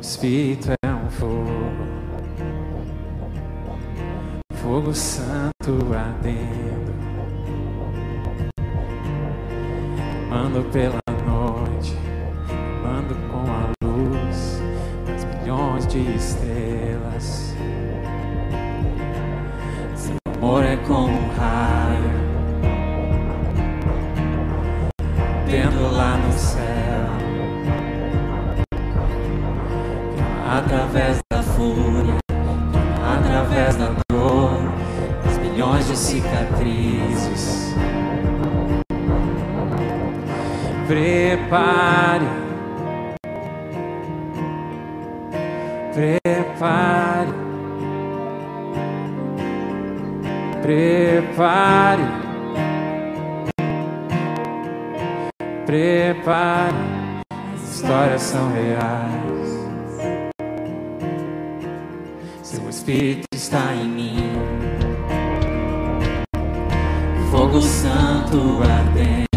Espírito é um fogo, fogo santo ardendo. Mando pela noite, mando com a luz das milhões de estrelas. Seu amor é como um raio, Através da fúria, através da dor, das milhões de cicatrizes. Prepare, prepare, prepare, prepare. As histórias são reais. Espírito está em mim, fogo santo ardendo.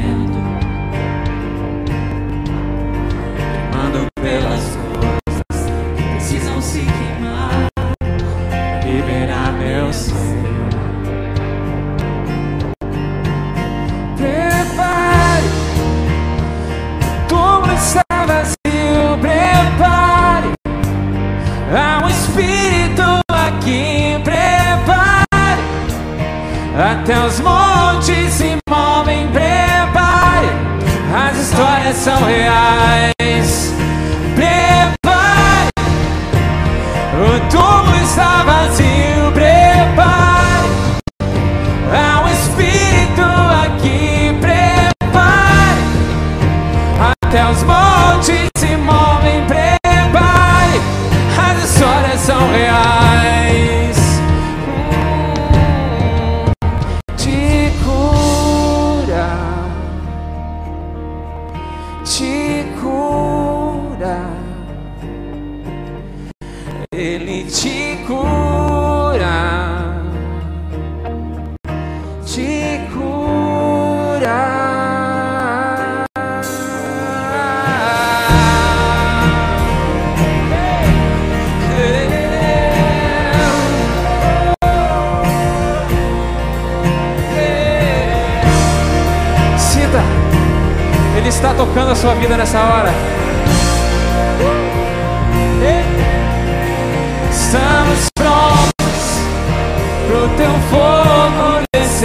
Até os montes se movem, prepare. As histórias são reais. Prepare. O túmulo está vazio, prepare. Há um espírito aqui, prepare. Até os montes se movem, prepare. As histórias são reais. Te cura, te cura. Sinta, Ele está tocando a sua vida nessa hora. poco les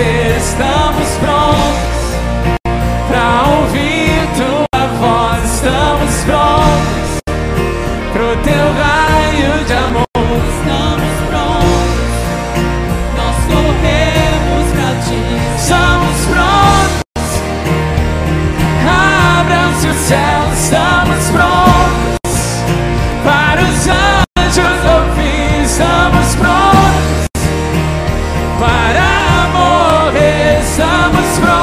summer's from